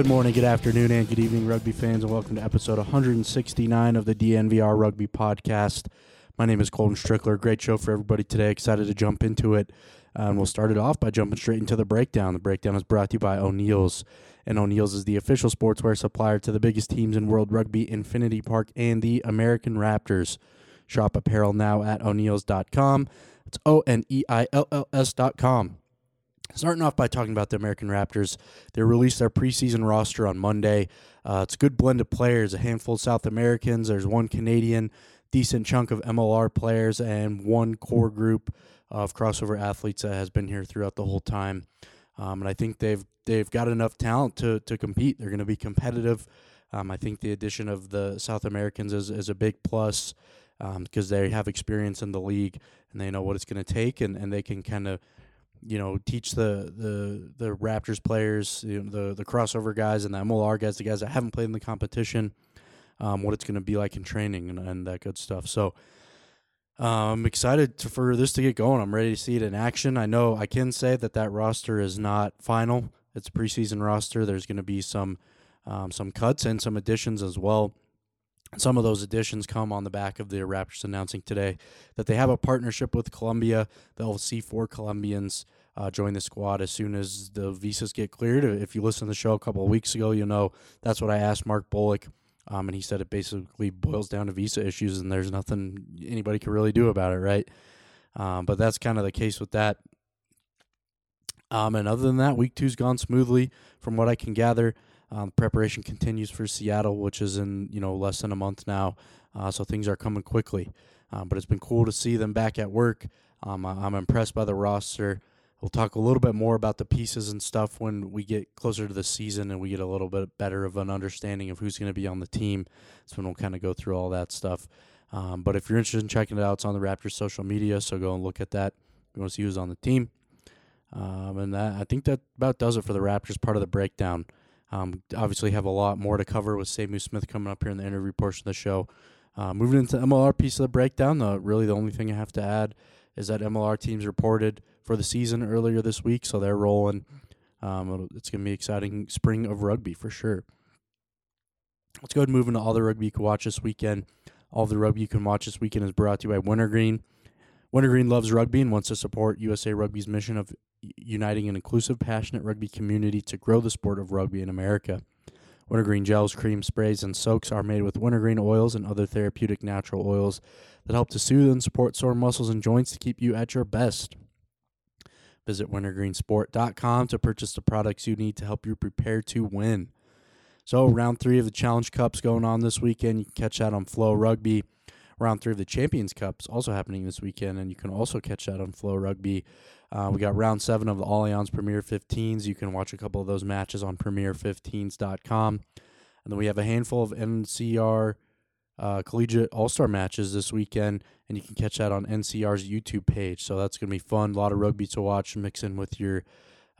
Good morning, good afternoon, and good evening, rugby fans, and welcome to episode 169 of the DNVR Rugby Podcast. My name is Colton Strickler. Great show for everybody today. Excited to jump into it. Um, we'll start it off by jumping straight into the breakdown. The breakdown is brought to you by O'Neill's, and O'Neill's is the official sportswear supplier to the biggest teams in world rugby, Infinity Park, and the American Raptors. Shop apparel now at O'Neill's.com. It's O N E I L L S.com. Starting off by talking about the American Raptors, they released their preseason roster on Monday. Uh, it's a good blend of players, a handful of South Americans. There's one Canadian, decent chunk of MLR players, and one core group of crossover athletes that has been here throughout the whole time. Um, and I think they've they've got enough talent to to compete. They're going to be competitive. Um, I think the addition of the South Americans is, is a big plus because um, they have experience in the league and they know what it's going to take, and, and they can kind of you know, teach the the the Raptors players, you know, the the crossover guys and the MLR guys, the guys that haven't played in the competition, um, what it's going to be like in training and, and that good stuff. So uh, I'm excited to, for this to get going. I'm ready to see it in action. I know I can say that that roster is not final. It's a preseason roster. There's going to be some um, some cuts and some additions as well. Some of those additions come on the back of the Raptors announcing today that they have a partnership with Colombia. They'll see four Colombians uh, join the squad as soon as the visas get cleared. If you listen to the show a couple of weeks ago, you know that's what I asked Mark Bullock, um, and he said it basically boils down to visa issues, and there's nothing anybody can really do about it, right? Um, but that's kind of the case with that. Um, and other than that, week two's gone smoothly, from what I can gather. Um, preparation continues for Seattle, which is in you know less than a month now, uh, so things are coming quickly. Um, but it's been cool to see them back at work. Um, I'm impressed by the roster. We'll talk a little bit more about the pieces and stuff when we get closer to the season and we get a little bit better of an understanding of who's going to be on the team. So we'll kind of go through all that stuff. Um, but if you're interested in checking it out, it's on the Raptors social media, so go and look at that. You want to see who's on the team. Um, and that I think that about does it for the Raptors part of the breakdown. Um, obviously, have a lot more to cover with Samu Smith coming up here in the interview portion of the show. Uh, moving into the MLR piece of the breakdown, though, really the only thing I have to add is that MLR teams reported for the season earlier this week, so they're rolling. Um, it's going to be exciting spring of rugby for sure. Let's go ahead and move into all the rugby you can watch this weekend. All the rugby you can watch this weekend is brought to you by Wintergreen. Wintergreen loves rugby and wants to support USA Rugby's mission of uniting an inclusive, passionate rugby community to grow the sport of rugby in America. Wintergreen gels, creams, sprays, and soaks are made with wintergreen oils and other therapeutic natural oils that help to soothe and support sore muscles and joints to keep you at your best. Visit wintergreensport.com to purchase the products you need to help you prepare to win. So, round three of the Challenge Cups going on this weekend. You can catch that on Flow Rugby round three of the Champions Cups also happening this weekend, and you can also catch that on Flow Rugby. Uh, we got round seven of the Allianz Premier 15s. You can watch a couple of those matches on Premier15s.com. And then we have a handful of NCR uh, Collegiate All Star matches this weekend, and you can catch that on NCR's YouTube page. So that's going to be fun. A lot of rugby to watch, mix in with your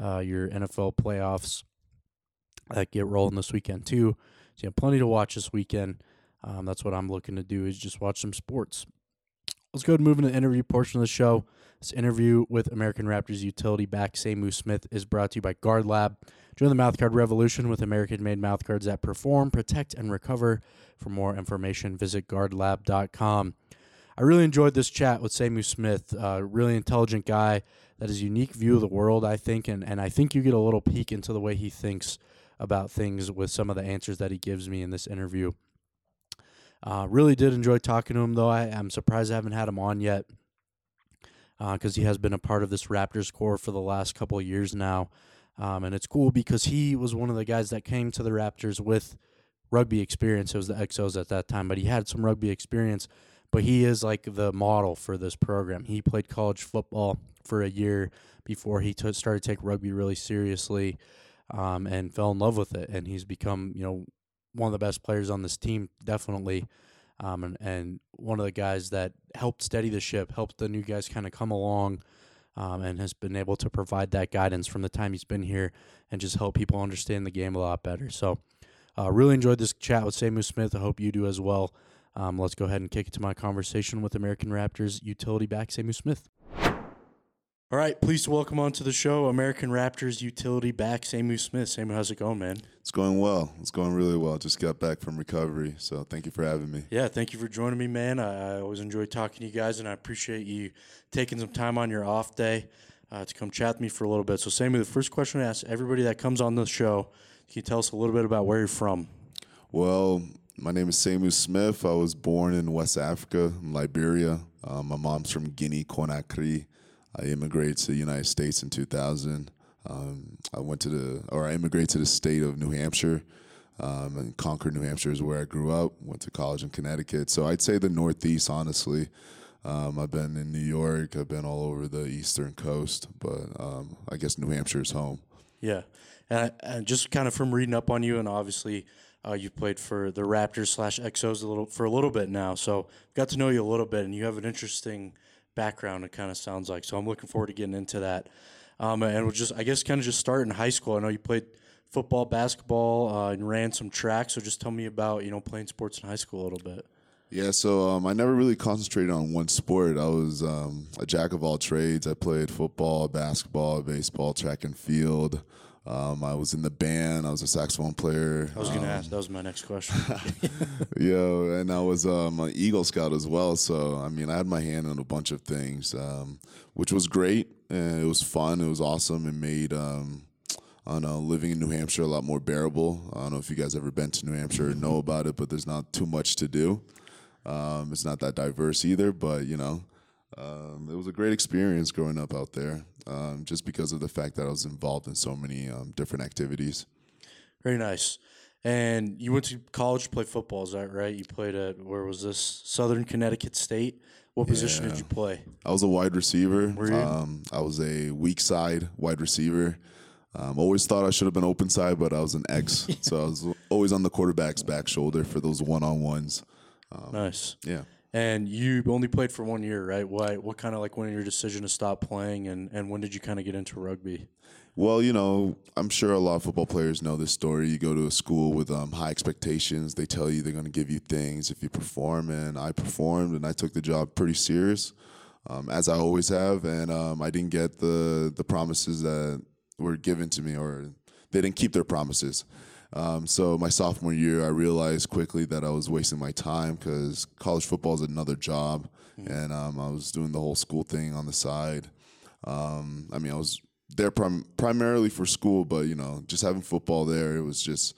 uh, your NFL playoffs that get rolling this weekend too. So you have plenty to watch this weekend. Um, that's what I'm looking to do is just watch some sports. Let's go ahead and move into the interview portion of the show. This interview with American Raptors utility back Samu Smith is brought to you by Guard Lab. Join the mouthguard revolution with American-made mouthguards that perform, protect, and recover. For more information, visit guardlab.com. I really enjoyed this chat with Samu Smith, really intelligent guy that has a unique view of the world, I think, and, and I think you get a little peek into the way he thinks about things with some of the answers that he gives me in this interview. Uh, really did enjoy talking to him, though. I, am surprised I haven't had him on yet because uh, he has been a part of this Raptors core for the last couple of years now. Um, and it's cool because he was one of the guys that came to the Raptors with rugby experience. It was the Exos at that time, but he had some rugby experience. But he is like the model for this program. He played college football for a year before he t- started to take rugby really seriously um, and fell in love with it. And he's become, you know, one of the best players on this team, definitely. Um, and, and one of the guys that helped steady the ship, helped the new guys kind of come along, um, and has been able to provide that guidance from the time he's been here and just help people understand the game a lot better. So, uh, really enjoyed this chat with Samu Smith. I hope you do as well. Um, let's go ahead and kick it to my conversation with American Raptors utility back Samu Smith. All right, please welcome onto the show American Raptors utility back, Samu Smith. Samu, how's it going, man? It's going well. It's going really well. Just got back from recovery, so thank you for having me. Yeah, thank you for joining me, man. I, I always enjoy talking to you guys, and I appreciate you taking some time on your off day uh, to come chat with me for a little bit. So, Samu, the first question I ask everybody that comes on the show, can you tell us a little bit about where you're from? Well, my name is Samu Smith. I was born in West Africa, Liberia. Um, my mom's from Guinea, Conakry. I immigrated to the United States in 2000. Um, I went to the, or I immigrated to the state of New Hampshire. Um, and Concord, New Hampshire is where I grew up. Went to college in Connecticut. So I'd say the Northeast, honestly. Um, I've been in New York. I've been all over the Eastern Coast, but um, I guess New Hampshire is home. Yeah, and, and just kind of from reading up on you, and obviously uh, you've played for the Raptors slash Exos a little for a little bit now, so got to know you a little bit, and you have an interesting background. It kind of sounds like so. I'm looking forward to getting into that. Um, and we'll just, I guess, kind of just start in high school. I know you played football, basketball, uh, and ran some track. So just tell me about you know playing sports in high school a little bit. Yeah, so um, I never really concentrated on one sport. I was um, a jack of all trades. I played football, basketball, baseball, track and field. Um, I was in the band. I was a saxophone player. I was going to ask. That was my next question. yeah, and I was um, an Eagle Scout as well. So I mean, I had my hand in a bunch of things, um, which was great. And it was fun. It was awesome. It made um, I don't know, living in New Hampshire a lot more bearable. I don't know if you guys ever been to New Hampshire or know about it, but there's not too much to do. Um, it's not that diverse either, but you know, um, it was a great experience growing up out there, um, just because of the fact that I was involved in so many um, different activities. Very nice. And you went to college to play football, is that right? You played at where was this? Southern Connecticut State. What position Yeah. did you play? I was a wide receiver. Were you? Um, I was a weak side wide receiver. Um, always thought I should have been open side, but I was an X, so I was always on the quarterback's back shoulder for those one on ones. Nice. Yeah. And you only played for one year, right? Why? What kind of like when your decision to stop playing, and and when did you kind of get into rugby? Well, you know, I'm sure a lot of football players know this story. You go to a school with um, high expectations. They tell you they're going to give you things if you perform, and I performed, and I took the job pretty serious, um, as I always have. And um, I didn't get the the promises that were given to me, or they didn't keep their promises. Um, so my sophomore year, I realized quickly that I was wasting my time because college football is another job, and um, I was doing the whole school thing on the side. Um, I mean, I was there prim- primarily for school, but you know, just having football there, it was just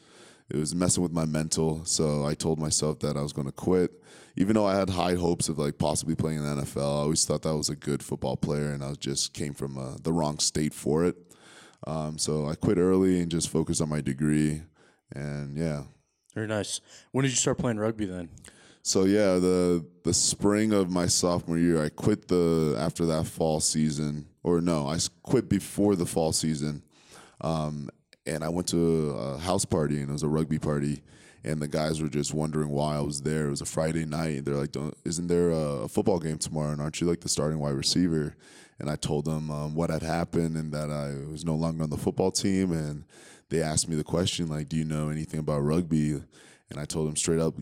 it was messing with my mental. So I told myself that I was going to quit, even though I had high hopes of like possibly playing in the NFL. I always thought that I was a good football player, and I just came from uh, the wrong state for it. Um, so I quit early and just focused on my degree, and yeah. Very nice. When did you start playing rugby then? So yeah, the the spring of my sophomore year, I quit the after that fall season, or no, I quit before the fall season, um, and I went to a house party and it was a rugby party, and the guys were just wondering why I was there. It was a Friday night. They're like, Don't, "Isn't there a, a football game tomorrow? And aren't you like the starting wide receiver?" And I told them um, what had happened and that I was no longer on the football team, and they asked me the question like, "Do you know anything about rugby?" And I told them straight up,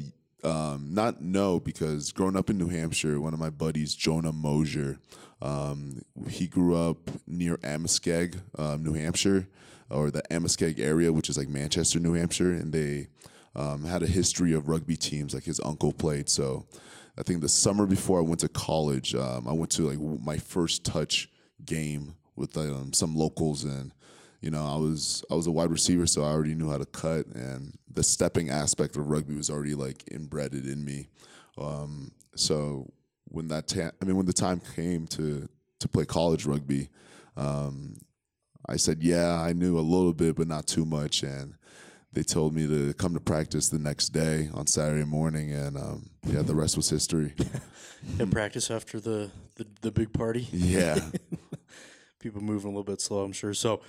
um, not no, because growing up in New Hampshire, one of my buddies, Jonah Mosier, um, he grew up near Amoskeag, um, New Hampshire, or the Amoskeag area, which is like Manchester, New Hampshire, and they um, had a history of rugby teams. Like his uncle played. So I think the summer before I went to college, um, I went to like my first touch game with um, some locals and you know, I was I was a wide receiver, so I already knew how to cut, and the stepping aspect of rugby was already like embedded in me. Um, so when that ta- I mean, when the time came to to play college rugby, um, I said, yeah, I knew a little bit, but not too much, and they told me to come to practice the next day on Saturday morning, and um, yeah, the rest was history. In practice after the, the the big party. yeah. People moving a little bit slow, I'm sure. So,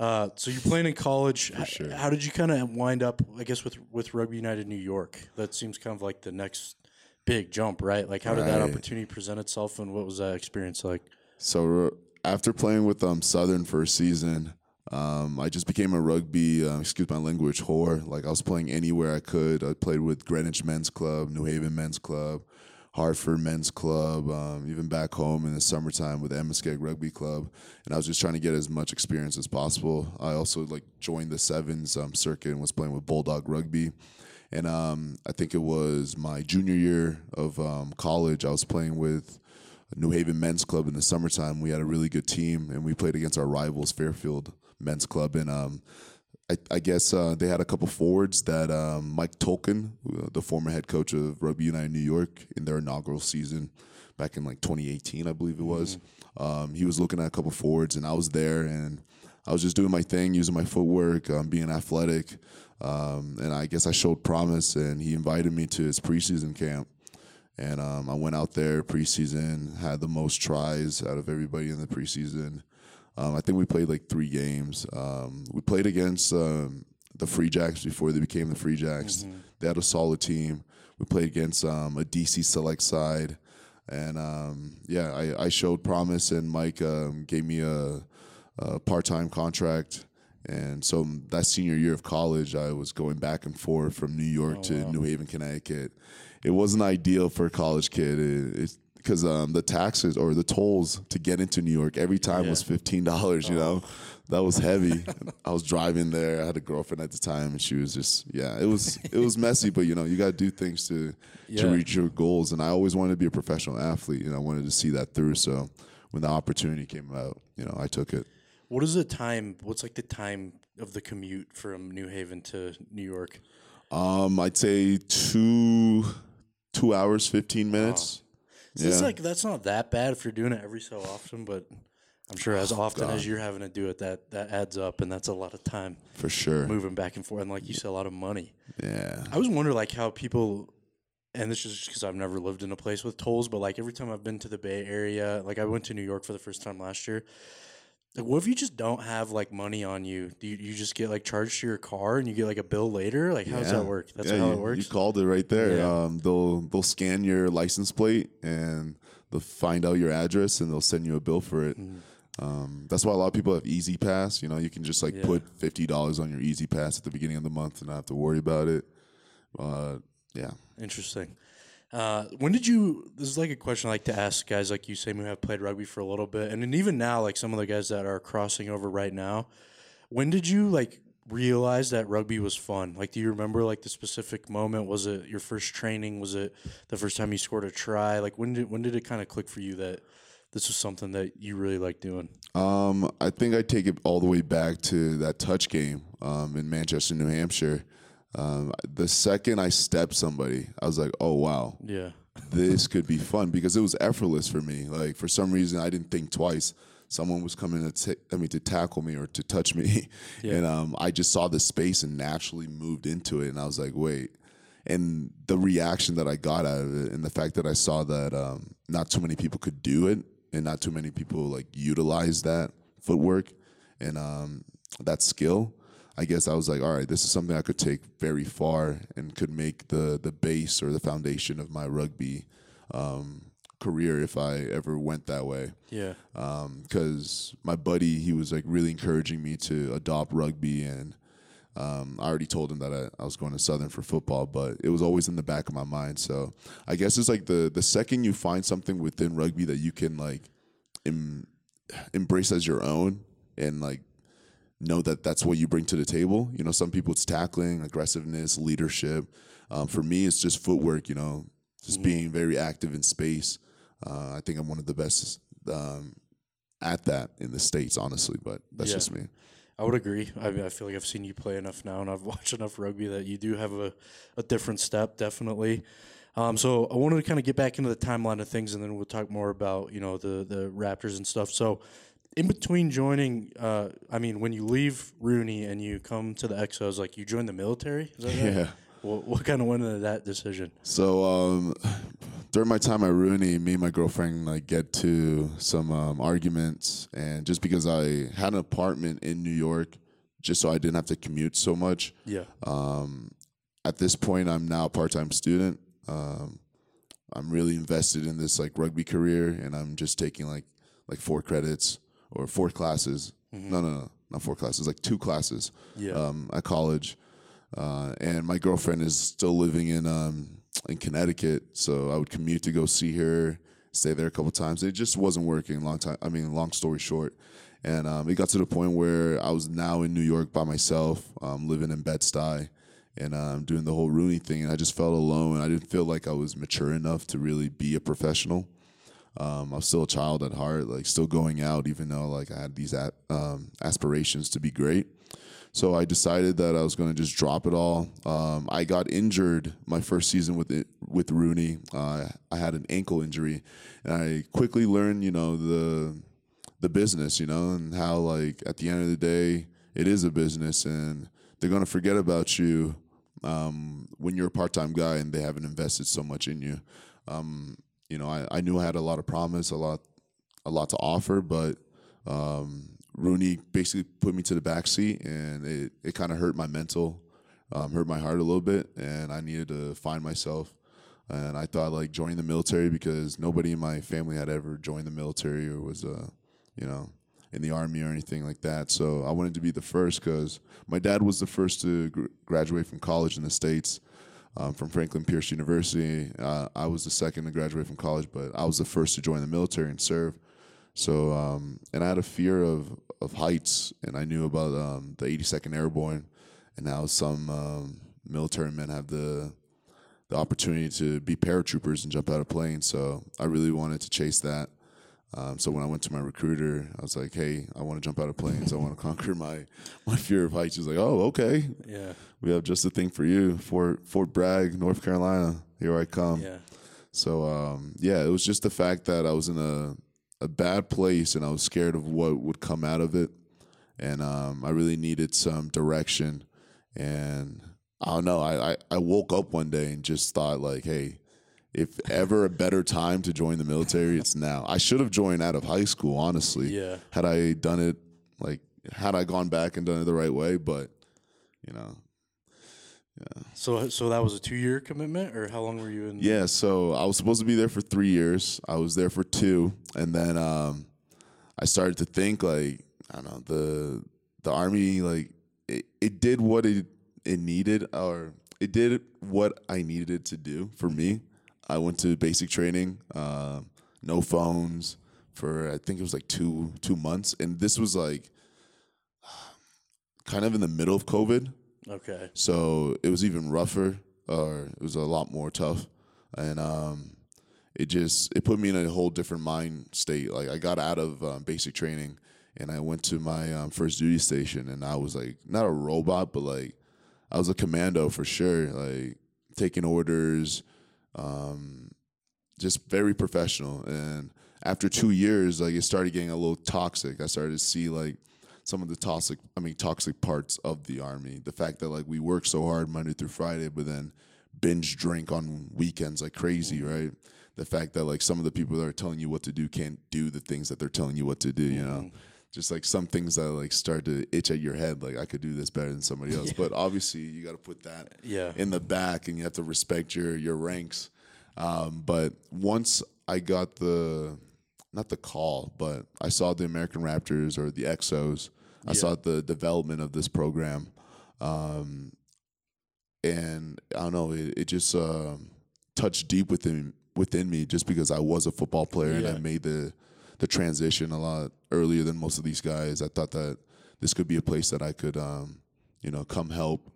uh, so you're playing in college. Sure. How did you kind of wind up? I guess with with Rugby United New York. That seems kind of like the next big jump, right? Like, how did that opportunity present itself, and what was that experience like? So after playing with um, Southern for a season, um, I just became a rugby, uh, excuse my language, whore. Like I was playing anywhere I could. I played with Greenwich Men's Club, New Haven Men's Club, Hartford Men's Club, um, even back home in the summertime with the Amoskeag Rugby Club, and I was just trying to get as much experience as possible. I also like joined the sevens um, circuit and was playing with Bulldog Rugby, and um, I think it was my junior year of um, college. I was playing with New Haven Men's Club in the summertime. We had a really good team, and we played against our rivals Fairfield Men's Club, and um, I, I guess uh, they had a couple forwards that um, Mike Tolkin, the former head coach of Rugby United New York, in their inaugural season back in like 2018, I believe it was. Mm-hmm. Um, he was looking at a couple forwards, and I was there, and I was just doing my thing, using my footwork, um, being athletic, um, and I guess I showed promise. And he invited me to his preseason camp, and um, I went out there preseason, had the most tries out of everybody in the preseason. Um, I think we played like three games. Um, we played against um, the Free Jacks before they became the Free Jacks. Mm-hmm. They had a solid team. We played against um, a DC select side, and um, yeah, I, I, showed promise. And Mike um, gave me a, a part-time contract. And so that senior year of college, I was going back and forth from New York oh, to wow. New Haven, Connecticut. It wasn't ideal for a college kid. It, it, because um, the taxes or the tolls to get into New York every time yeah. was fifteen dollars. You know, oh. that was heavy. I was driving there. I had a girlfriend at the time, and she was just yeah. It was it was messy, but you know, you got to do things to yeah. to reach your goals. And I always wanted to be a professional athlete, and I wanted to see that through. So when the opportunity came out, you know, I took it. What is the time? What's like the time of the commute from New Haven to New York? Um, I'd say two two hours fifteen minutes. Oh. So yeah. It's like that's not that bad if you're doing it every so often, but I'm sure as oh, often God. as you're having to do it, that that adds up, and that's a lot of time for sure. Moving back and forth, and like you said, a lot of money. Yeah. I was wondering like how people, and this is just because I've never lived in a place with tolls, but like every time I've been to the Bay Area, like I went to New York for the first time last year, like, what if you just don't have like money on you? Do you, you just get like charged to your car and you get like a bill later? Like, how yeah. does that work? That's yeah, how you, it works. You called it right there. Yeah. Um, they'll they'll scan your license plate and they'll find out your address and they'll send you a bill for it. Mm. Um, that's why a lot of people have E-ZPass. You know, you can just like put fifty dollars on your E-ZPass at the beginning of the month and not have to worry about it. Uh, yeah, interesting. Uh, when did you? This is like a question I like to ask guys like you, Sam, who have played rugby for a little bit, and then even now, like some of the guys that are crossing over right now. When did you like realize that rugby was fun? Like, do you remember like the specific moment? Was it your first training? Was it the first time you scored a try? Like, when did when did it kind of click for you that this was something that you really like doing? Um, I think I take it all the way back to that touch game um, in Manchester, New Hampshire. Um, the second I stepped somebody, I was like, oh wow, yeah, this could be fun because it was effortless for me. Like for some reason, I didn't think twice. Someone was coming to, t- I mean, to tackle me or to touch me, yeah. and um, I just saw the space and naturally moved into it. And I was like, wait. And the reaction that I got out of it, and the fact that I saw that um, not too many people could do it, and not too many people like utilize that footwork and um, that skill I guess I was like, all right, this is something I could take very far and could make the the base or the foundation of my rugby um, career if I ever went that way. Yeah. Because um, my buddy, he was like really encouraging me to adopt rugby, and um, I already told him that I, I, was going to Southern for football, but it was always in the back of my mind. So I guess it's like the the second you find something within rugby that you can like em- embrace as your own and like know that that's what you bring to the table. You know, some people it's tackling, aggressiveness, leadership. Um, for me, it's just footwork. You know, just mm-hmm. being very active in space. Uh, I think I'm one of the best um, at that in the states, honestly. But that's yeah. just me. I would agree. I, mean, I feel like I've seen you play enough now, and I've watched enough rugby that you do have a, a different step, definitely. Um, so I wanted to kind of get back into the timeline of things, and then we'll talk more about you know the the Raptors and stuff. So in between joining, uh, I mean, when you leave RUNY and you come to the Exos, like you join the military. yeah. What, what, kind of went into that decision? So um, during my time at RUNY, me and my girlfriend like get to some um, arguments, and just because I had an apartment in New York, just so I didn't have to commute so much. Yeah. Um, at this point, I'm now a part-time student. Um, I'm really invested in this like rugby career, and I'm just taking like like four credits or four classes. Mm-hmm. No, no, no, not four classes, like two classes yeah. um, at college. Uh, and my girlfriend is still living in um, in Connecticut, so I would commute to go see her, stay there a couple times. It just wasn't working. Long time. I mean, long story short, and um, it got to the point where I was now in New York by myself, um, living in Bed Stuy, and um, doing the whole RUNY thing. And I just felt alone. I didn't feel like I was mature enough to really be a professional. Um, I was still a child at heart, like still going out, even though like I had these um, aspirations to be great. So I decided that I was going to just drop it all. Um, I got injured my first season with it, with RUNY. Uh, I had an ankle injury, and I quickly learned, you know, the the business, you know, and how like at the end of the day, it is a business, and they're going to forget about you um, when you're a part time guy and they haven't invested so much in you. Um, you know, I, I knew I had a lot of promise, a lot, a lot to offer, but um, RUNY basically put me to the back seat, and it, it kind of hurt my mental, um, hurt my heart a little bit, and I needed to find myself. And I thought like joining the military because nobody in my family had ever joined the military or was, uh, you know, in the army or anything like that. So I wanted to be the first because my dad was the first to gr- graduate from college in the states. Um, from Franklin Pierce University. Uh, I was the second to graduate from college, but I was the first to join the military and serve. So, um, and I had a fear of, of heights, and I knew about um, the 82nd Airborne, and how some um, military men have the the opportunity to be paratroopers and jump out of planes. So I really wanted to chase that. Um, so when I went to my recruiter, I was like, "Hey, I want to jump out of planes. I want to conquer my my fear of heights." He's like, "Oh, okay. Yeah. We have just the thing for you, Fort Fort Bragg, North Carolina. Here I come." Yeah. So um, yeah, it was just the fact that I was in a a bad place and I was scared of what would come out of it, and um, I really needed some direction. And I don't know. I, I I woke up one day and just thought like, hey, if ever a better time to join the military, it's now. I should have joined out of high school, honestly. Yeah. Had I done it like had I gone back and done it the right way, but you know, So so that was a two year commitment, or how long were you in? Yeah, so I was supposed to be there for three years. I was there for two, and then um, I started to think like I don't know the the army like it, it did what it it needed or it did what I needed it to do for me. I went to basic training, uh, no phones for I think it was like two two months, and this was like kind of in the middle of COVID. Okay. So it was even rougher, or it was a lot more tough, and um, it just it put me in a whole different mind state. Like I got out of um, basic training, and I went to my um, first duty station, and I was like not a robot, but like I was a commando for sure, like taking orders, um, just very professional. And after two years, like it started getting a little toxic. I started to see like some of the toxic I mean toxic parts of the army. The fact that like we work so hard Monday through Friday, but then binge drink on weekends like crazy, right? The fact that like some of the people that are telling you what to do can't do the things that they're telling you what to do, you know? Just like some things that like start to itch at your head, like I could do this better than somebody else. But obviously you gotta put that Yeah. in the back and you have to respect your your ranks. Um, but once I got the not the call, but I saw the American Raptors or the Exos. I saw the development of this program, um, and I don't know. It, it just um, touched deep within within me, just because I was a football player and I made the the transition a lot earlier than most of these guys. I thought that this could be a place that I could, um, you know, come help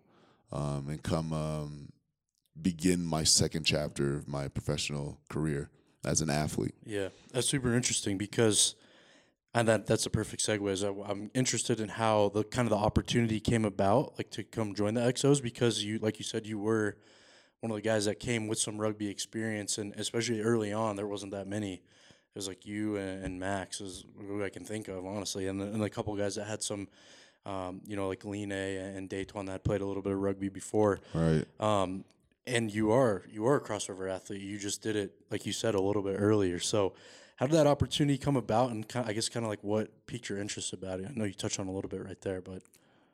um, and come um, begin my second chapter of my professional career as an athlete. Yeah, that's super interesting because, and that that's a perfect segue. Is I, I'm interested in how the kind of the opportunity came about, like to come join the Exos, because you, like you said, you were one of the guys that came with some rugby experience, and especially early on, there wasn't that many. It was like you and, and Max is who I can think of, honestly, and the, and a couple guys that had some, um, you know, like Line and Dayton that played a little bit of rugby before. Right. Um, and you are you are a crossover athlete. You just did it, like you said, a little bit earlier. So, how did that opportunity come about? And kind I guess kind of like what piqued your interest about it? I know you touched on a little bit right there, but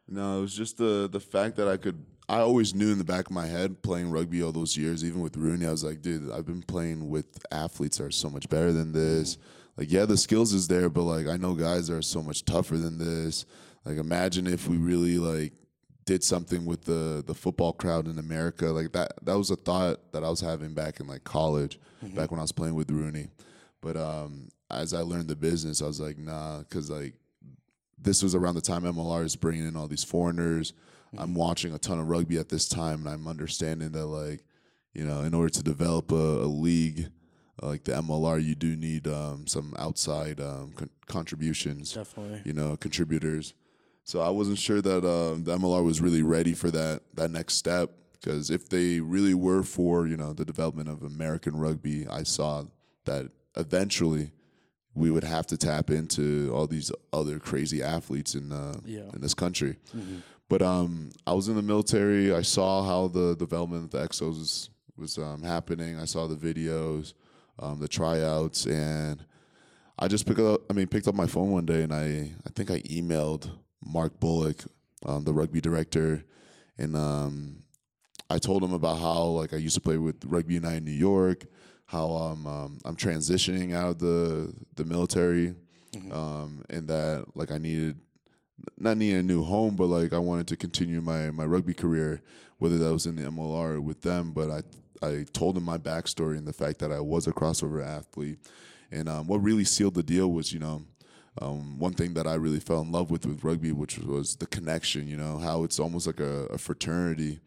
No, it was just the the fact that I could. I always knew in the back of my head playing rugby all those years, even with RUNY, I was like, dude, I've been playing with athletes that are so much better than this. Mm. Like, yeah, the skills is there, but like I know guys that are so much tougher than this. Like, imagine if we really like did something with the the football crowd in America. Like that that was a thought that I was having back in like college, mm-hmm. back when I was playing with RUNY. But um, as I learned the business, I was like, nah, because like this was around the time MLR is bringing in all these foreigners. I'm watching a ton of rugby at this time, and I'm understanding that like, you know, in order to develop a, a league uh, like the MLR, you do need um, some outside um, con- contributions Definitely. you know, contributors. So I wasn't sure that uh, the MLR was really ready for that that next step because if they really were for you know the development of American rugby, I saw that eventually we would have to tap into all these other crazy athletes in uh, Yeah. in this country. But um, I was in the military. I saw how the development of the Exos was, was um, happening. I saw the videos, um, the tryouts, and I just picked up. I mean, picked up my phone one day, and I I think I emailed Mark Bullock, um, the rugby director, and um, I told him about how like I used to play with Rugby United New York, how um, um I'm transitioning out of the the military, um, and that like I needed not needing a new home, but like I wanted to continue my my rugby career, whether that was in the MLR or with them. But I I told them my backstory and the fact that I was a crossover athlete, and um, what really sealed the deal was you know. Um, one thing that I really fell in love with with rugby, which was the connection, you know, how it's almost like a, a fraternity.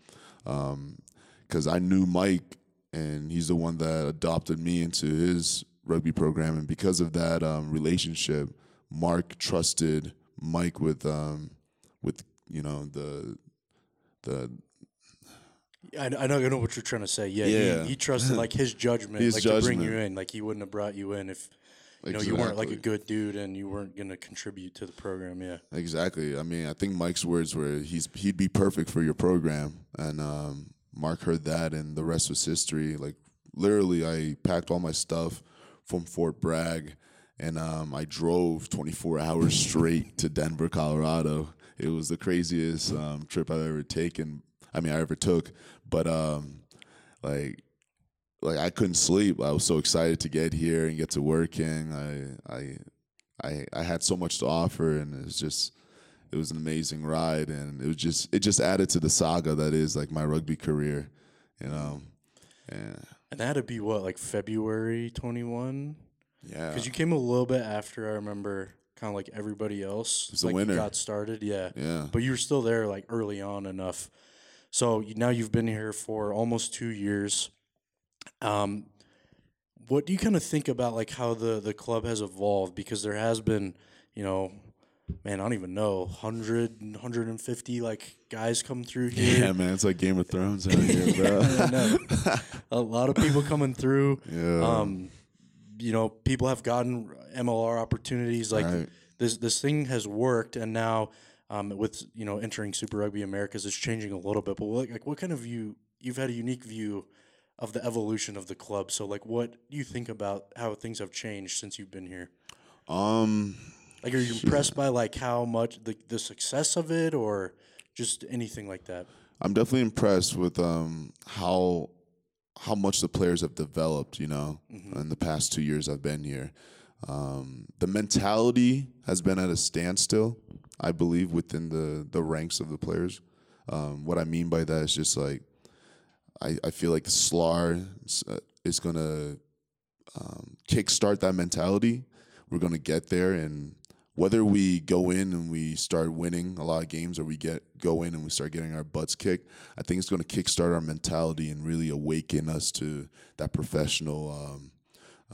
Because I knew Mike, and he's the one that adopted me into his rugby program, and because of that um, relationship, Mark trusted Mike with um, with you know the the I, I know I know what you're trying to say. Yeah, Yeah. He, he trusted like his judgment, His like to bring you in. Like he wouldn't have brought you in if you know you weren't like a good dude and you weren't gonna contribute to the program. Yeah. Exactly. I mean, I think Mike's words were he's he'd be perfect for your program, and um, Mark heard that, and the rest was history. Like literally, I packed all my stuff from Fort Bragg, and um, I drove 24 hours straight to Denver, Colorado. It was the craziest um, trip I've ever taken. I mean, I ever took, but um, like like I couldn't sleep. I was so excited to get here and get to working. I I I I had so much to offer, and it was just it was an amazing ride, and it was just it just added to the saga that is like my rugby career, you know. And And that had to be what like February 21 yeah, because you came a little bit after. I remember kind of like everybody else. was the like winner. You got started. Yeah. yeah, But you were still there like early on enough. So you, now you've been here for almost two years. Um, what do you kind of think about like how the the club has evolved? Because there has been, you know, man, I don't even know, 100, 150 like guys come through here. yeah, man. It's like Game of Thrones out here, bro. Know. a lot of people coming through. yeah, Um, you know, people have gotten MLR opportunities. Like Right. this, this thing has worked, and now um, with you know entering Super Rugby Americas, it's changing a little bit. But what, like, what kind of view? You've had a unique view of the evolution of the club. So, like, what do you think about how things have changed since you've been here? um, Like, are you impressed by like how much the the success of it, or just anything like that? I'm definitely impressed with um how how much the players have developed, you know, in the past two years I've been here. Um, the mentality has been at a standstill, I believe, within the the ranks of the players. Um, what I mean by that is just like I, I feel like SLAR is, uh, is gonna um, kickstart that mentality. We're gonna get there, and whether we go in and we start winning a lot of games, or we get go in and we start getting our butts kicked, I think it's gonna kickstart our mentality and really awaken us to that professional, um,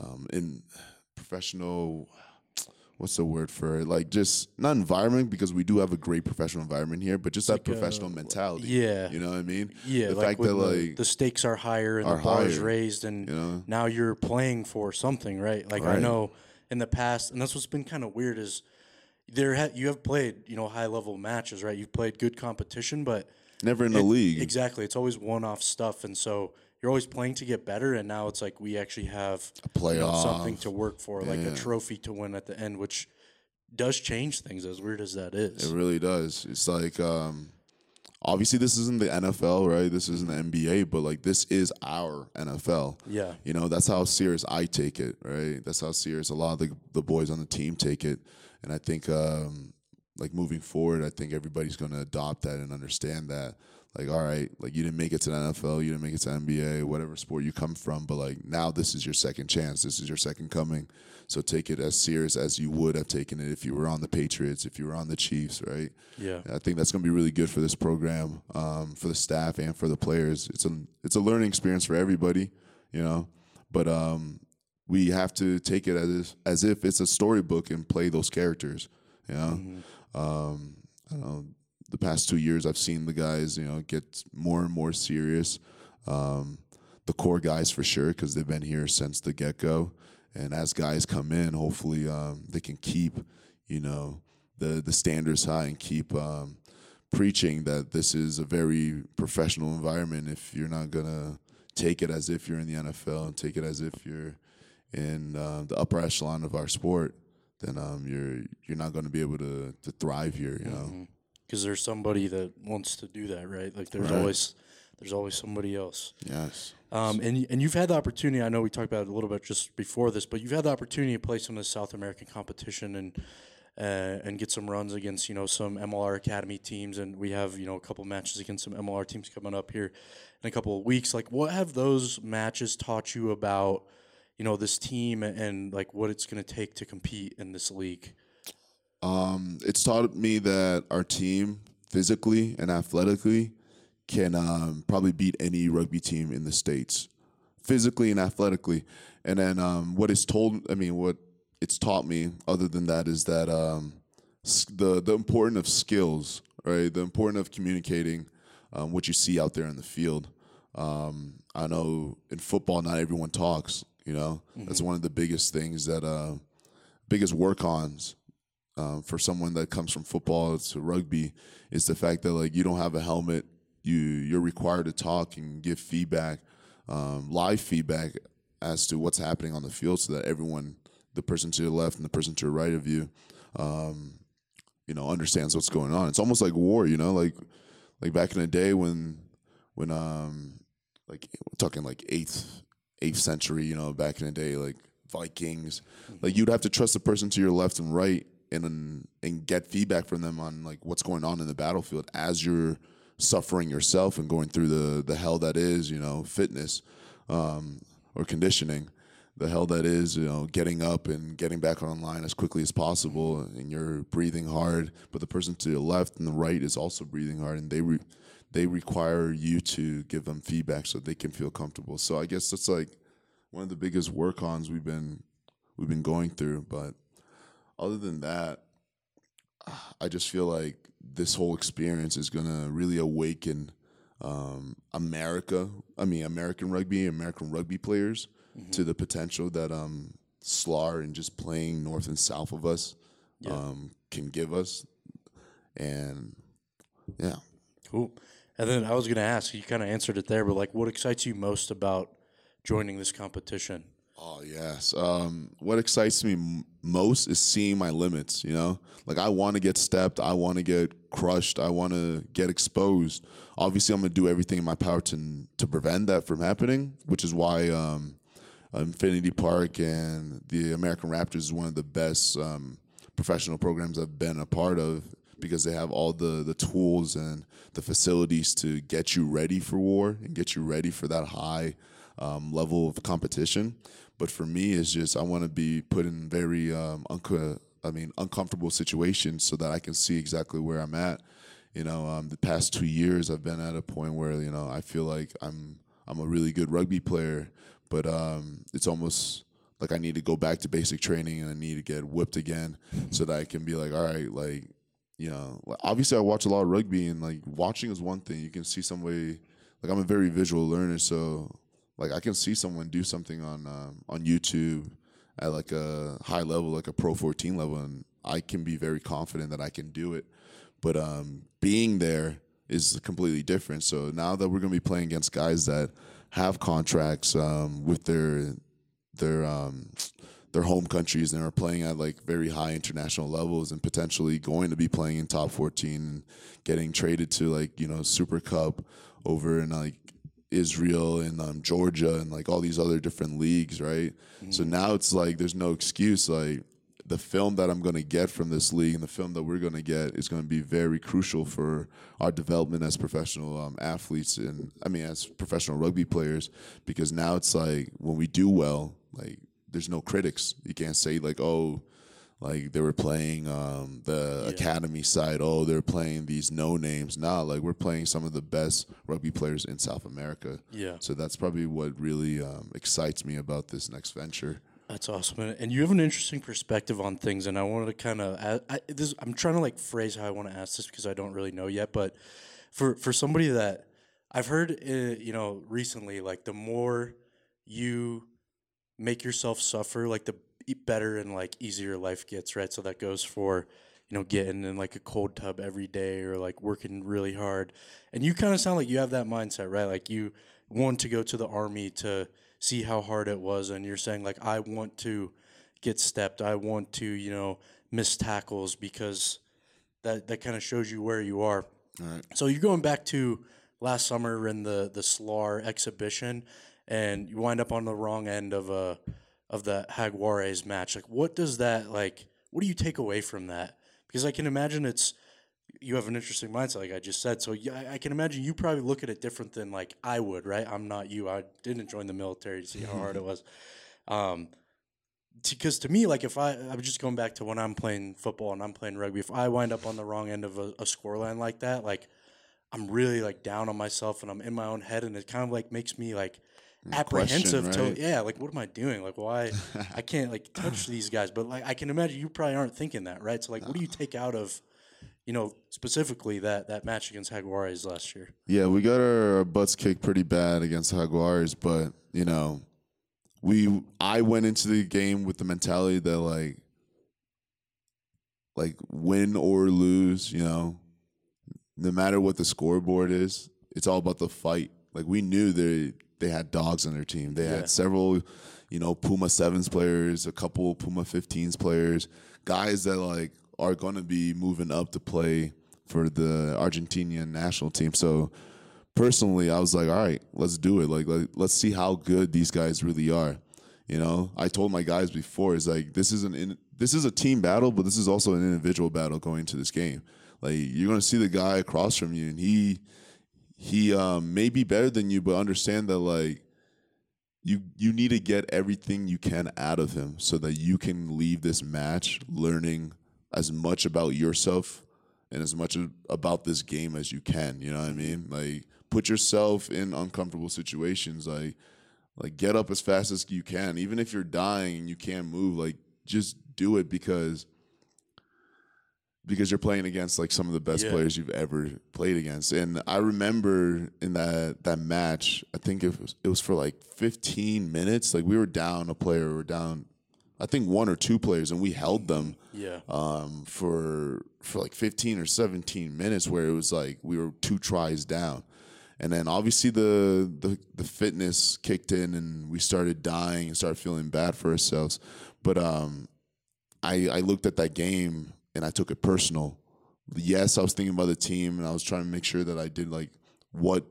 um, in professional. What's the word for it? Like just not environment because we do have a great professional environment here, but just that like a- professional mentality. Yeah. You know what I mean? Yeah, the like fact that the, like the stakes are higher and are the bar is higher, raised, and you know, now you're playing for something, right? Like I know in the past, and that's what's been kind of weird is there ha- you have played you know high level matches, right? You've played good competition, but never in the league. exactly, it's always one off stuff, and so you're always playing to get better, and now it's like we actually have you know, playoff. something to work for, like a trophy to win at the end, which does change things. As weird as that is, It really does. It's like um obviously this isn't the NFL, right? This isn't the NBA, but like this is our NFL. yeah, You know, that's how serious I take it, right? That's how serious a lot of the, the boys on the team take it. And I think um like moving forward, I think everybody's going to adopt that and understand that. Like, all right, like you didn't make it to the NFL, you didn't make it to NBA, whatever sport you come from, but like now this is your second chance, this is your second coming. So take it as serious as you would have taken it if you were on the Patriots, if you were on the Chiefs, right? Yeah. I think that's going to be really good for this program, um, for the staff and for the players. It's a it's a learning experience for everybody, you know. But um, we have to take it as as if it's a storybook and play those characters, you know. Um, I don't know. The past two years, I've seen the guys, you know, get more and more serious. Um, the core guys for sure, because they've been here since the get go. And as guys come in, hopefully um, they can keep, you know, the the standards high and keep um, preaching that this is a very professional environment. If you're not gonna take it as if you're in the NFL and take it as if you're in uh, the upper echelon of our sport, then um, you're you're not going to be able to to thrive here. You know. Because there's somebody that wants to do that, right? Like there's Right. always there's always somebody else. Yes. Um, and and you've had the opportunity. I know we talked about it a little bit just before this, but you've had the opportunity to play some of the South American competition and uh, and get some runs against you know some MLR Academy teams, and we have you know a couple matches against some MLR teams coming up here in a couple of weeks. Like, what have those matches taught you about you know this team and, and like what it's going to take to compete in this league? Um, it's taught me that our team, physically and athletically, can um, probably beat any rugby team in the states, physically and athletically. And then um, what it's told, I mean, what it's taught me, other than that, is that um, the the importance of skills, right? The importance of communicating um, what you see out there in the field. Um, I know in football, not everyone talks. You know, that's one of the biggest things that uh, biggest work-ons um, for someone that comes from football to rugby is the fact that like you don't have a helmet. You you're required to talk and give feedback um, live feedback as to what's happening on the field so that everyone the person to your left and the person to your right of you um, you know understands what's going on. It's almost like war you know? Like like back in the day when when um like we're talking like eighth eighth century you know back in the day like vikings. Like you'd have to trust the person to your left and right and and get feedback from them on like what's going on in the battlefield as you're suffering yourself and going through the the hell that is you know fitness um, or conditioning the hell that is you know getting up and getting back online as quickly as possible and you're breathing hard but the person to the left and the right is also breathing hard and they re- they require you to give them feedback so they can feel comfortable. So i guess that's like one of the biggest work ons we've been we've been going through but other than that i just feel like this whole experience is going to really awaken um, america i mean american rugby american rugby players to the potential that um, SLAR and just playing north and south of us um, can give us. And yeah, Cool. And then I was going to ask, you kind of answered it there, but like, what excites you most about joining this competition? Oh yes. Um, what excites me m- most is seeing my limits. You know, like I want to get stepped. I want to get crushed. I want to get exposed. Obviously, I'm gonna do everything in my power to to prevent that from happening. Which is why um, Infinity Park and the American Raptors is one of the best um, professional programs I've been a part of because they have all the the tools and the facilities to get you ready for war and get you ready for that high um, level of competition. But for me, it's just I want to be put in very um, unco- I mean uncomfortable situations so that I can see exactly where I'm at. You know, um, the past two years I've been at a point where you know I feel like I'm I'm a really good rugby player, but um, it's almost like I need to go back to basic training and I need to get whipped again so that I can be like, all right, like you know, obviously I watch a lot of rugby and like watching is one thing. You can see somebody like I'm a very visual learner, so like I can see someone do something on um, on YouTube at like a high level, like a Pro 14 level, and I can be very confident that I can do it. But um, being there is completely different. So now that we're gonna be playing against guys that have contracts um, with their their um, their home countries and are playing at like very high international levels and potentially going to be playing in top 14 and getting traded to like you know Super Cup over in like Israel and um, Georgia and like all these other different leagues, right? So now it's like there's no excuse. Like the film that I'm going to get from this league and the film that we're going to get is going to be very crucial for our development as professional um, athletes and I mean as professional rugby players because now it's like when we do well, like there's no critics. You can't say like, oh, like they were playing um, the Yeah. academy side. Oh, they're playing these no names. Nah, like we're playing some of the best rugby players in South America. Yeah. So that's probably what really um, excites me about this next venture. That's awesome, and- you have an interesting perspective on things. And I wanted to kind of, I, this, I'm trying to like phrase how I want to ask this because I don't really know yet. But for for somebody that I've heard, uh, you know, recently, like the more you make yourself suffer, like the better and like easier life gets, right? So that goes for you know getting in like a cold tub every day or like working really hard. And you kind of sound like you have that mindset, right? Like you want to go to the army to see how hard it was, and you're saying like I want to get stepped, I want to you know miss tackles because that that kind of shows you where you are. Right. So you're going back to last summer in the the SLAR exhibition, and you wind up on the wrong end of a of the Jaguares match. Like, what does that like? What do you take away from that? Because I can imagine it's you have an interesting mindset, like I just said. So yeah, I- I can imagine you probably look at it different than like I would, right? I'm not you. I didn't join the military to see how hard it was. Um, because to me, like if I, I'm just going back to when I'm playing football and I'm playing rugby. If I wind up on the wrong end of a, a score line like that, like I'm really like down on myself and I'm in my own head, and it kind of like makes me like apprehensive question, right? to yeah, like what am I doing? Like why I can't like touch these guys? But like I can imagine you probably aren't thinking that, right? So like, what do you take out of you know specifically that that match against Jaguares last year? Yeah, we got our butts kicked pretty bad against Jaguars, but you know, we I went into the game with the mentality that like like win or lose, you know, no matter what the scoreboard is, it's all about the fight. Like we knew they they had dogs on their team. They Yeah. had several, you know, Puma sevens players, a couple Puma 15s players, guys that like are going to be moving up to play for the Argentinian national team. So personally, I was like, all right, let's do it. Like, like let's see how good these guys really are. You know, I told my guys before, it's like this is an in, this is a team battle, but this is also an individual battle going into this game. Like you're gonna see the guy across from you, and he he um, may be better than you, but understand that like you you need to get everything you can out of him so that you can leave this match learning as much about yourself and as much about this game as you can. You know what I mean? Like put yourself in uncomfortable situations. Like like get up as fast as you can, even if you're dying and you can't move. Like just do it because because you're playing against like some of the best Yeah. players you've ever played against. And I remember in that that match, I think it was it was for like 15 minutes. Like we were down a player, we were down I think one or two players and we held them Yeah, um, for for like 15 or 17 minutes where it was like we were two tries down and then obviously the, the the fitness kicked in and we started dying and started feeling bad for ourselves but um I I looked at that game and I took it personal yes I was thinking about the team and I was trying to make sure that I did like what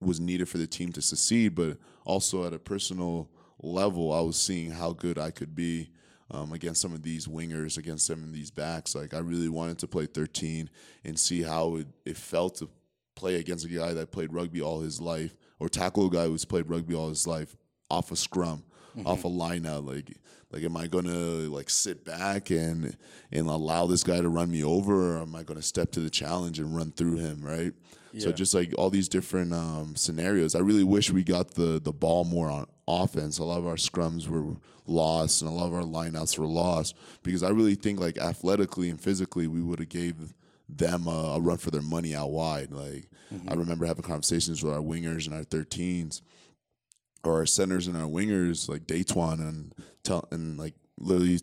was needed for the team to succeed but also at a personal level I was seeing how good I could be um, against some of these wingers, against some of these backs. Like I really wanted to play 13 and see how it, it felt to play against a guy that played rugby all his life, or tackle a guy who's played rugby all his life off a scrum, off a line out. Like, like am I gonna like sit back and and allow this guy to run me over, or am I gonna step to the challenge and run through him? Right. Yeah. So just like all these different um, scenarios, I really wish we got the the ball more on offense. A lot of our scrums were lost, and a lot of our lineouts were lost because I really think like athletically and physically, we would have gave them a, a run for their money out wide. Like I remember having conversations with our wingers and our 13s, or our centers and our wingers, like Daytwan, and tell and like literally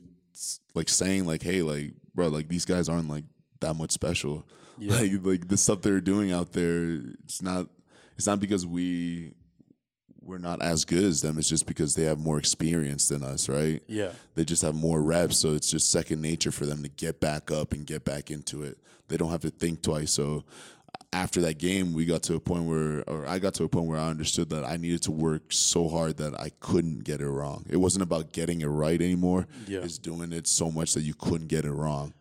like saying like, hey, like bro, like these guys aren't like that much special. Yeah. Like like the stuff they're doing out there, it's not it's not because we we're not as good as them. It's just because they have more experience than us, right? yeah, They just have more reps, so it's just second nature for them to get back up and get back into it. They don't have to think twice. So after that game, we got to a point where, or I got to a point where I understood that I needed to work so hard that I couldn't get it wrong. It wasn't about getting it right anymore. Yeah. It's doing it so much that you couldn't get it wrong.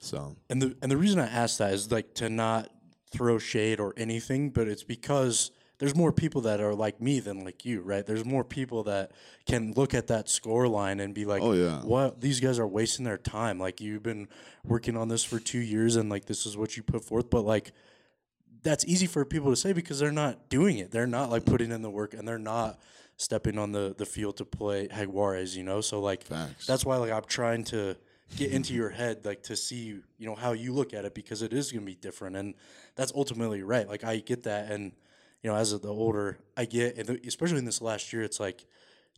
So And the and the reason I ask that is like to not throw shade or anything, but it's because there's more people that are like me than like you, right? There's more people that can look at that score line and be like, Oh, yeah. what these guys are wasting their time. Like you've been working on this for two years and like this is what you put forth, but like that's easy for people to say because they're not doing it. They're not like putting in the work and they're not stepping on the, the field to play Jaguares, you know? So like Facts. that's why like I'm trying to get into your head like to see you know how you look at it because it is going to be different and that's ultimately right. Like I get that and you know as the older I get and especially in this last year it's like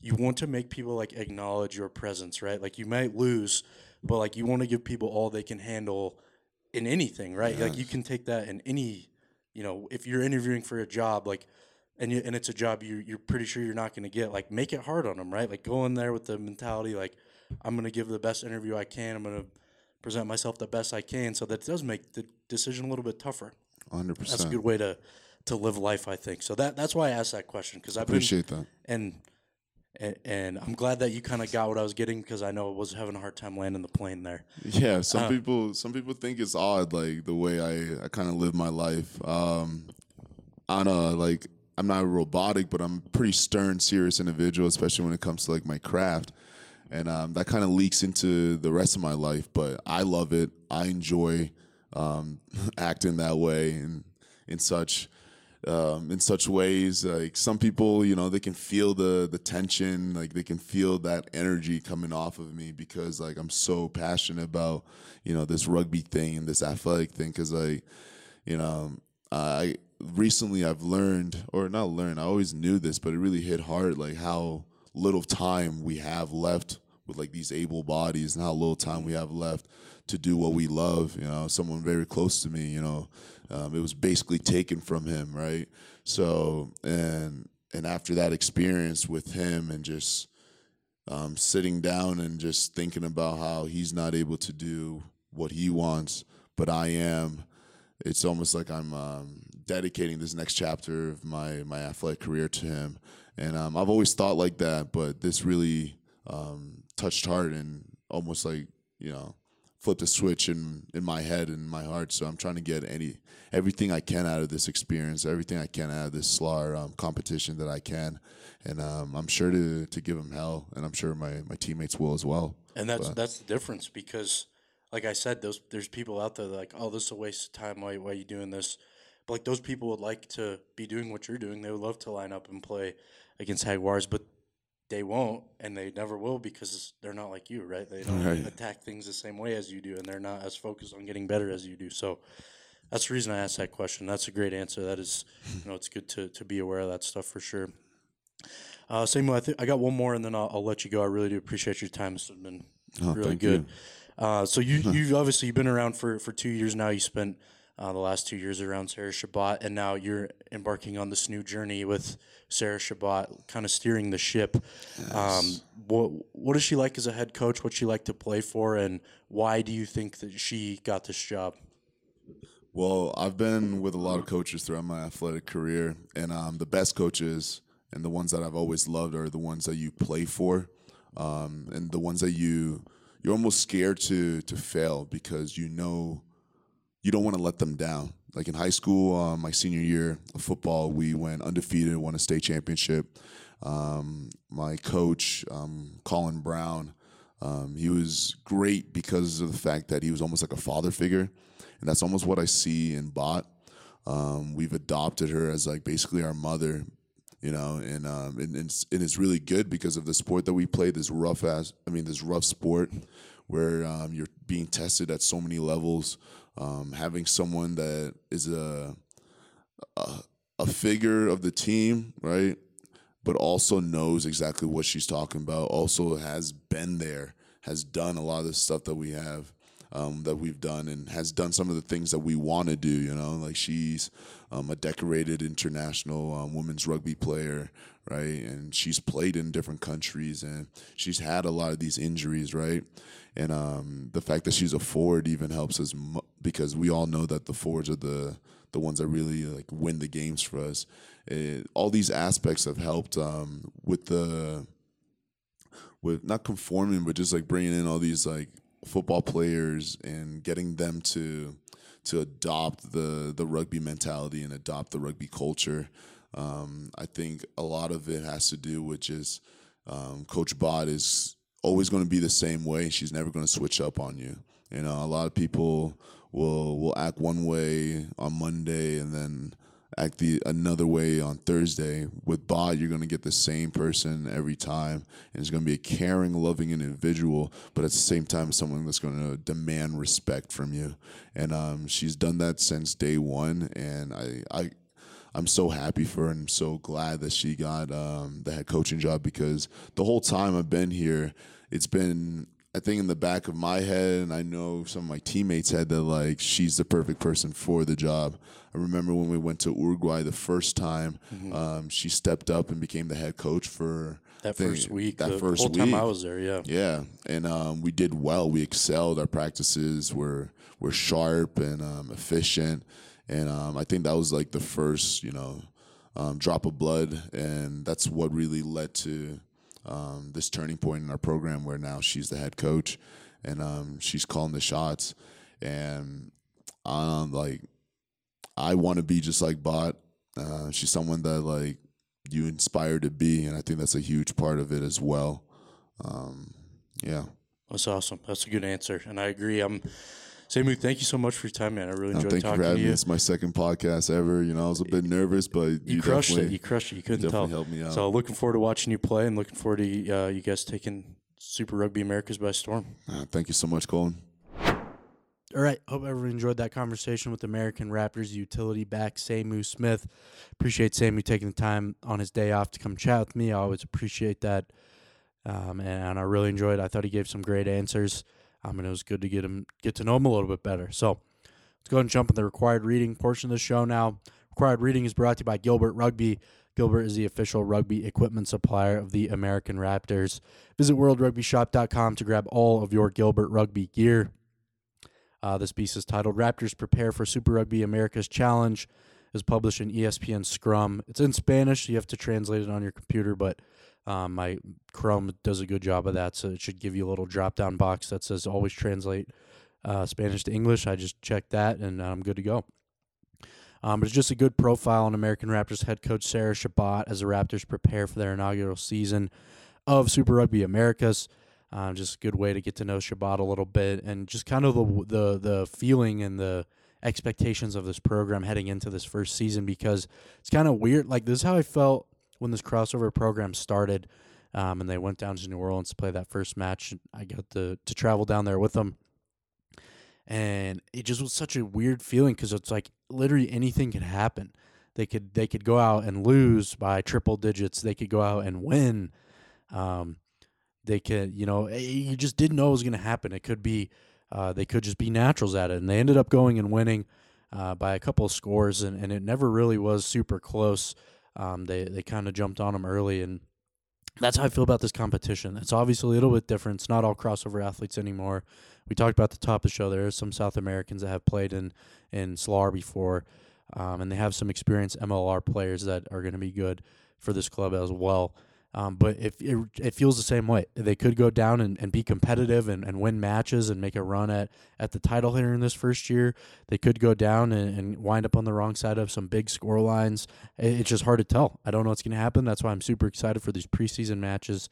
you want to make people like acknowledge your presence, right? Like you might lose, but like you want to give people all they can handle in anything, right? Like you can take that in any, you know, if you're interviewing for a job, like, and you, and it's a job you you're pretty sure you're not going to get, like, make it hard on them, right? Like go in there with the mentality, like, I'm going to give the best interview I can. I'm going to present myself the best I can, so that does make the decision a little bit tougher. 100%. That's a good way to to live life, I think. So that that's why I asked that question because been Appreciate that. and and, and I'm glad that you kind of got what I was getting because I know I was having a hard time landing the plane there. Yeah, some Uh, people some people think it's odd, like the way I, I kind of live my life. Um, on a like I'm not robotic, but I'm a pretty stern, serious individual, especially when it comes to like my craft, and um, that kind of leaks into the rest of my life. But I love it. I enjoy um, acting that way and in such um, in such ways. Like some people, you know, they can feel the the tension, like they can feel that energy coming off of me because like I'm so passionate about you know this rugby thing and this athletic thing. Because like you know, I recently I've learned or not learned. I always knew this, but it really hit hard like how little time we have left with like these able bodies and how little time we have left to do what we love. You know, someone very close to me, you know, um, it was basically taken from him, right? So and and after that experience with him and just um, sitting down and just thinking about how he's not able to do what he wants, but I am. It's almost like I'm um, dedicating this next chapter of my my athletic career to him, and um, I've always thought like that. But this really um, touched hard and almost like you know flipped a switch in in my head and my heart. So I'm trying to get any everything I can out of this experience, everything I can out of this SLAR um, competition that I can, and um, I'm sure to to give him hell, and I'm sure my my teammates will as well. And that's that's the difference because, like I said, those there's people out there like, oh, this is a waste of time. Why why are you doing this? But like those people would like to be doing what you're doing. They would love to line up and play against Jaguars, but they won't, and they never will because they're not like you, right? They don't Right. attack things the same way as you do, and they're not as focused on getting better as you do. So. That's the reason I asked that question. That's a great answer. That is, you know, it's good to, to be aware of that stuff for sure. Uh, same I think I got one more, and then I'll, I'll let you go. I really do appreciate your time. This has been Oh, really good. you. Uh, so you you've obviously you've been around for, for two years now. You spent uh, the last two years around Sarah Chobot, and now you're embarking on this new journey with Sarah Chobot, kind of steering the ship. Um, what what is she like as a head coach? What's she like to play for, and why do you think that she got this job? Well, I've been with a lot of coaches throughout my athletic career, and um, the best coaches and the ones that I've always loved are the ones that you play for, um, and the ones that you you're almost scared to to fail because you know you don't want to let them down. Like in high school, um, my senior year of football, we went undefeated, won a state championship. Um, my coach, um, Colin Brown, um, he was great because of the fact that he was almost like a father figure, and that's almost what I see in Bot. Um, we've adopted her as like basically our mother, you know, and um, and, and, it's, and it's really good because of the sport that we play. This rough ass, I mean, this rough sport where you're being tested at so many levels. Um, having someone that is a, a a figure of the team, right? But also knows exactly what she's talking about. Also has been there, has done a lot of the stuff that we have, um, that we've done, and has done some of the things that we want to do. You know, like she's um, a decorated international um, women's rugby player, right? And she's played in different countries and she's had a lot of these injuries, right? And um, the fact that she's a forward even helps us because we all know that the forwards are the the ones that really like win the games for us. It, all these aspects have helped um, with the with not conforming, but just like bringing in all these like football players and getting them to to adopt the the rugby mentality and adopt the rugby culture. Um, I think a lot of it has to do with just um, Coach Bott is always going to be the same way. She's never going to switch up on you. You know, a lot of people will will act one way on Monday and then act the another way on Thursday. With Bott, you're going to get the same person every time, and it's going to be a caring, loving individual, but at the same time, someone that's going to demand respect from you. And um, she's done that since day one, and I, I I'm so happy for her and I'm so glad that she got um, the head coaching job because the whole time I've been here, it's been I think in the back of my head, and I know some of my teammates had that like she's the perfect person for the job. I remember when we went to Uruguay the first time, Mm-hmm. um, she stepped up and became the head coach for That first week, That the first whole week, time I was there, yeah. yeah, and um, we did well. We excelled. Our practices were were sharp and um, efficient, and um, I think that was like the first, you know, um, drop of blood, and that's what really led to um, this turning point in our program, where now she's the head coach, and um, she's calling the shots, and um, like I want to be just like Bot. Uh, she's someone that like you inspire to be, and I think that's a huge part of it as well. Um, yeah. That's awesome. That's a good answer, and I agree. I'm Samu. Thank you so much for your time, man. I really No, enjoyed thank you talking for to having you. me. It's my second podcast ever. You know, I was a bit nervous, but you, You, crushed it. You crushed it. You couldn't definitely tell. helped me out. So looking forward to watching you play, and looking forward to uh, you guys taking Super Rugby Americas by storm. Uh, thank you so much, Colton. All right. Hope everyone enjoyed that conversation with American Raptors utility back Samu Smith. Appreciate Samu taking the time on his day off to come chat with me. I always appreciate that. Um, and I really enjoyed. it. I thought he gave some great answers. Um, and it was good to get him get to know him a little bit better. So let's go ahead and jump in the required reading portion of the show now. Required reading is brought to you by Gilbert Rugby. Gilbert is the official rugby equipment supplier of the American Raptors. Visit worldrugbyshop.com to grab all of your Gilbert Rugby gear. Uh, this piece is titled Raptors Prepare for Super Rugby America's Challenge. is published in ESPN Scrum. It's in Spanish. You have to translate it on your computer, but um, my Chrome does a good job of that. So it should give you a little drop down box that says always translate uh, Spanish to English. I just checked that and I'm good to go. Um, but it's just a good profile on American Raptors head coach Sarah Chobot as the Raptors prepare for their inaugural season of Super Rugby Americas. Um, just a good way to get to know Chobot a little bit and just kind of the the the feeling and the expectations of this program heading into this first season because it's kind of weird. Like this is how I felt when this crossover program started, um, and they went down to New Orleans to play that first match. I got to to travel down there with them, and it just was such a weird feeling because it's like literally anything could happen. They could they could go out and lose by triple digits. They could go out and win. Um, they could you know eh, you just didn't know it was going to happen. It could be uh, they could just be naturals at it, and they ended up going and winning uh, by a couple of scores, and, and it never really was super close. Um, they they kind of jumped on them early, and that's how I feel about this competition. It's obviously a little bit different. It's not all crossover athletes anymore. We talked about the top of the show. There are some South Americans that have played in in SLAR before, um, and they have some experienced MLR players that are going to be good for this club as well. Um, but if it, it feels the same way, they could go down and, and be competitive and, and win matches and make a run at, at the title here in this first year. They could go down and, and wind up on the wrong side of some big score lines. It- It's just hard to tell. I don't know what's going to happen. That's why I'm super excited for these preseason matches.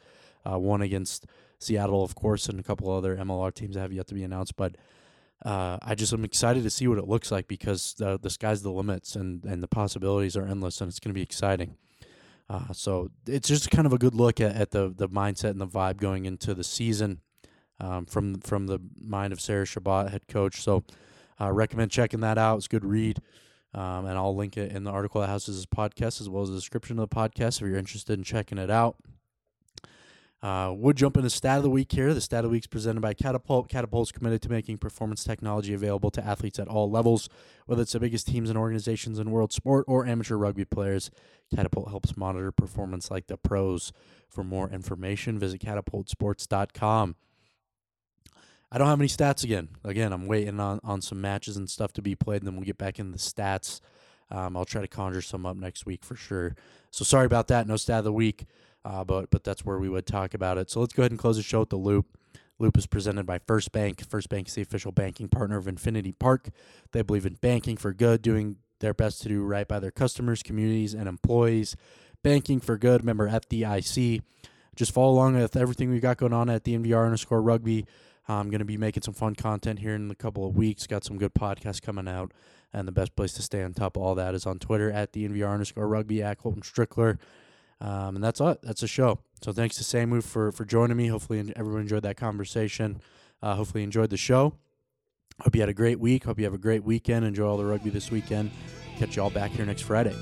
Uh, one against Seattle, of course, and a couple other MLR teams that have yet to be announced. But uh, I just am excited to see what it looks like because the the sky's the limits and, and the possibilities are endless and it's going to be exciting. Uh, so it's just kind of a good look at, at the the mindset and the vibe going into the season um, from from the mind of Sarah Chobot, head coach. So uh, recommend checking that out. It's a good read. Um, and I'll link it in the article that houses this podcast as well as the description of the podcast if you're interested in checking it out. Uh, would jump into stat of the week here. The stat of the week is presented by Catapult. Catapult's committed to making performance technology available to athletes at all levels, whether it's the biggest teams and organizations in world sport or amateur rugby players. Catapult helps monitor performance like the pros. For more information, visit catapultsports.com. I don't have any stats again. Again, I'm waiting on, on some matches and stuff to be played, and then we'll get back into the stats. Um, I'll try to conjure some up next week for sure. So sorry about that. No stat of the week. Uh, but but that's where we would talk about it. So let's go ahead and close the show with the loop. Loop is presented by First Bank. First Bank is the official banking partner of Infinity Park. They believe in banking for good, doing their best to do right by their customers, communities, and employees. Banking for good, member FDIC. Just follow along with everything we've got going on at DNVR underscore rugby. I'm going to be making some fun content here in a couple of weeks. Got some good podcasts coming out. And the best place to stay on top of all that is on Twitter at DNVR underscore rugby at Colton Strickler. Um, and that's it. That's the show. So thanks to Samu for for joining me. Hopefully everyone enjoyed that conversation. Uh, hopefully enjoyed the show. Hope you had a great week. Hope you have a great weekend. Enjoy all the rugby this weekend. Catch you all back here next Friday.